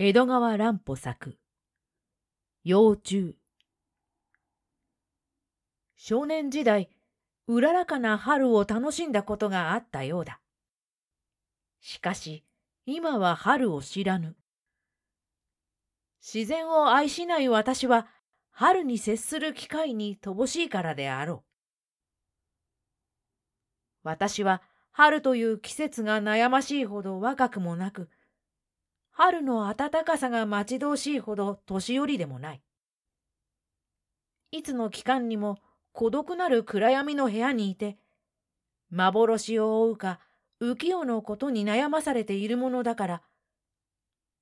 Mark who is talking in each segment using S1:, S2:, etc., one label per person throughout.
S1: 江戸川乱歩作。幼虫。少年時代うららかな春を楽しんだことがあったようだ。しかし今は春を知らぬ。自然を愛しない私は春に接する機会に乏しいからであろう。私は春という季節が悩ましいほど若くもなく春の暖かさが待ち遠しいほど年寄りでもない。いつの期間にも孤独なる暗闇の部屋にいて、幻を追うか浮世のことに悩まされているものだから、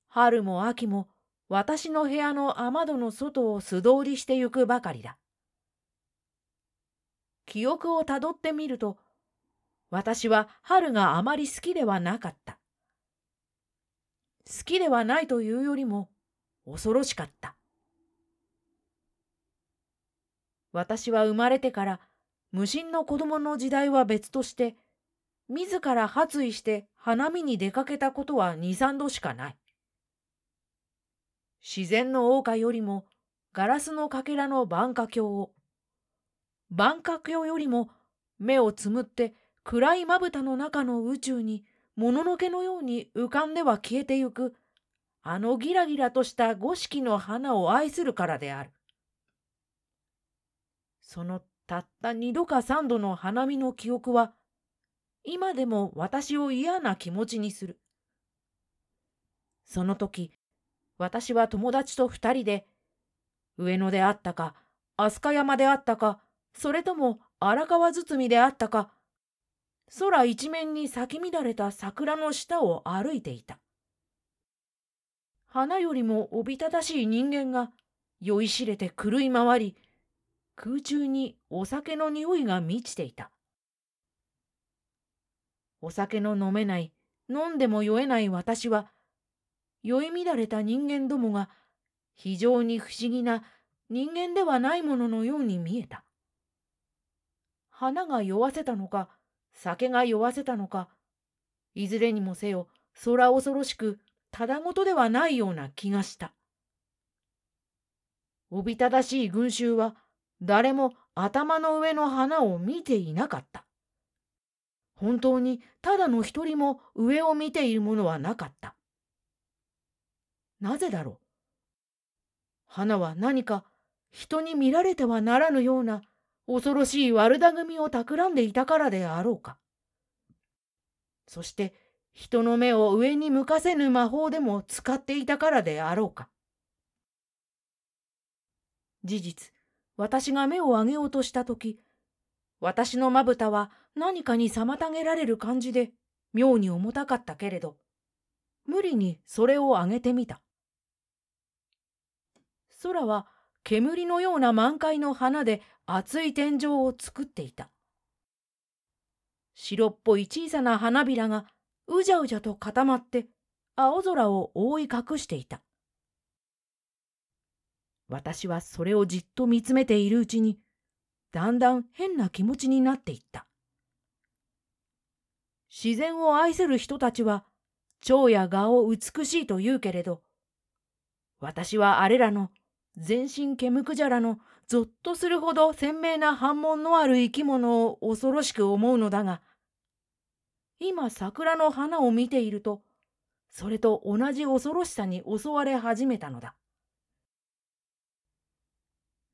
S1: 春も秋も私の部屋の雨戸の外を素通りしてゆくばかりだ。記憶をたどってみると、私は春があまり好きではなかった。好きではないというよりも恐ろしかった。私は生まれてから無心の子供の時代は別として自ら発意して花見に出かけたことは二三度しかない。自然の謳歌よりもガラスのかけらの万華鏡を万華鏡よりも目をつむって暗いまぶたの中の宇宙にもののけのように浮かんでは消えてゆく、あのギラギラとした五色の花を愛するからである。そのたった二度か三度の花見の記憶は、今でも私を嫌な気持ちにする。その時、私は友達と二人で、上野であったか、飛鳥山であったか、それとも荒川包であったか、空一面に咲き乱れた桜の下を歩いていた。花よりもおびただしい人間が酔いしれて狂い回り、空中にお酒の匂いが満ちていた。お酒の飲めない、飲んでも酔えない私は、酔い乱れた人間どもが非常に不思議な人間ではないもののように見えた。花が酔わせたのか、酒が酔わせたのか、いずれにもせよ空恐ろしくただごとではないような気がした。おびただしい群衆は誰も頭の上の花を見ていなかった。本当にただの一人も上を見ているものはなかった。なぜだろう？花は何か人に見られてはならぬような恐ろしい悪巧みを企んでいたからであろうか。そして人の目を上に向かせぬ魔法でも使っていたからであろうか。事実、私が目を上げようとしたとき、私のまぶたは何かに妨げられる感じで妙に重たかったけれど、無理にそれを上げてみた。空は煙のような満開の花で厚い天井を作っていた。白っぽい小さな花びらがうじゃうじゃと固まって青空を覆い隠していた。私はそれをじっと見つめているうちにだんだん変な気持ちになっていった。自然を愛せる人たちは蝶や蛾を美しいと言うけれど私はあれらの全身毛むくじゃらのぞっとするほど鮮明な反問のある生き物を恐ろしく思うのだが、今桜の花を見ていると、それと同じ恐ろしさに襲われ始めたのだ。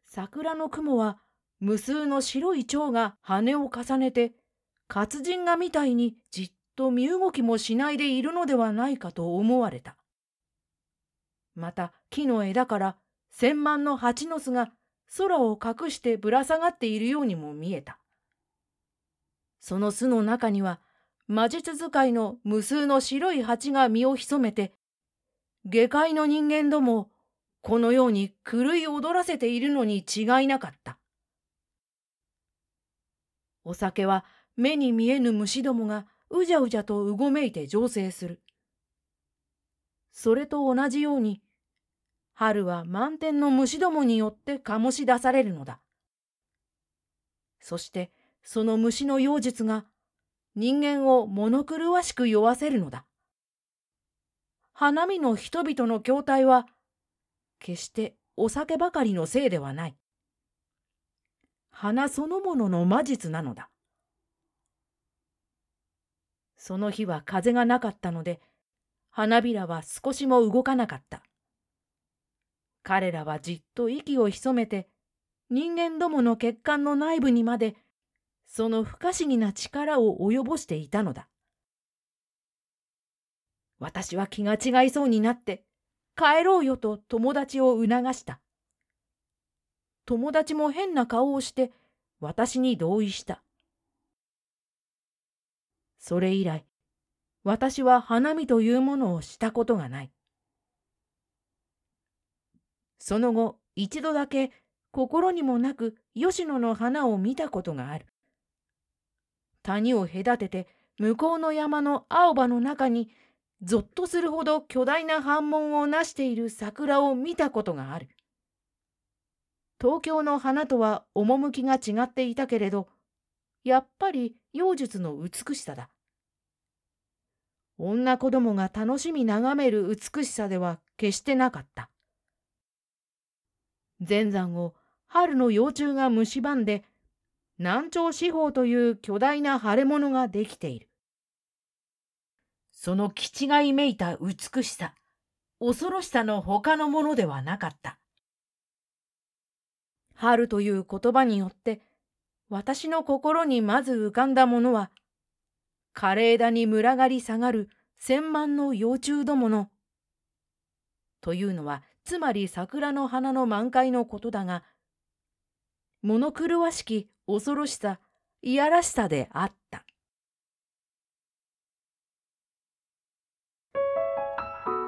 S1: 桜の雲は無数の白い蝶が羽を重ねて、活人画みたいにじっと身動きもしないでいるのではないかと思われた。また木の枝から千万の蜂の巣が空を隠してぶら下がっているようにも見えた。その巣の中には魔術使いの無数の白い蜂が身を潜めて、下界の人間どもをこのように狂い踊らせているのに違いなかった。お酒は目に見えぬ虫どもがうじゃうじゃとうごめいて醸成する。それと同じように春は満天の虫どもによって醸し出されるのだ。そしてその虫の妖術が人間を物狂わしく酔わせるのだ。花見の人々の筐体は、決してお酒ばかりのせいではない。花そのものの魔術なのだ。その日は風がなかったので、花びらは少しも動かなかった。彼らはじっと息を潜めて、人間どもの血管の内部にまで、その不可思議な力を及ぼしていたのだ。私は気が違いそうになって、帰ろうよと友達を促した。友達も変な顔をして私に同意した。それ以来、私は花見というものをしたことがない。その後、一度だけ心にもなく吉野の花を見たことがある。谷を隔てて向こうの山の青葉の中にぞっとするほど巨大な反紋をなしている桜を見たことがある。東京の花とは趣が違っていたけれど、やっぱり妖術の美しさだ。女子供が楽しみ眺める美しさでは決してなかった。前山を春の幼虫が蝕んで、南朝四方という巨大な腫れ物ができている。その気違いめいた美しさ、恐ろしさの他のものではなかった。春という言葉によって、私の心にまず浮かんだものは、枯れ枝に群がり下がる千万の幼虫どもの、というのは、つまり桜の花の満開のことだが、物狂わしき恐ろしさ、いやらしさであった。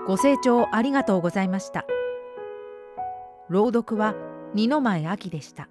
S2: ご清聴ありがとうございました。朗読は二の前秋でした。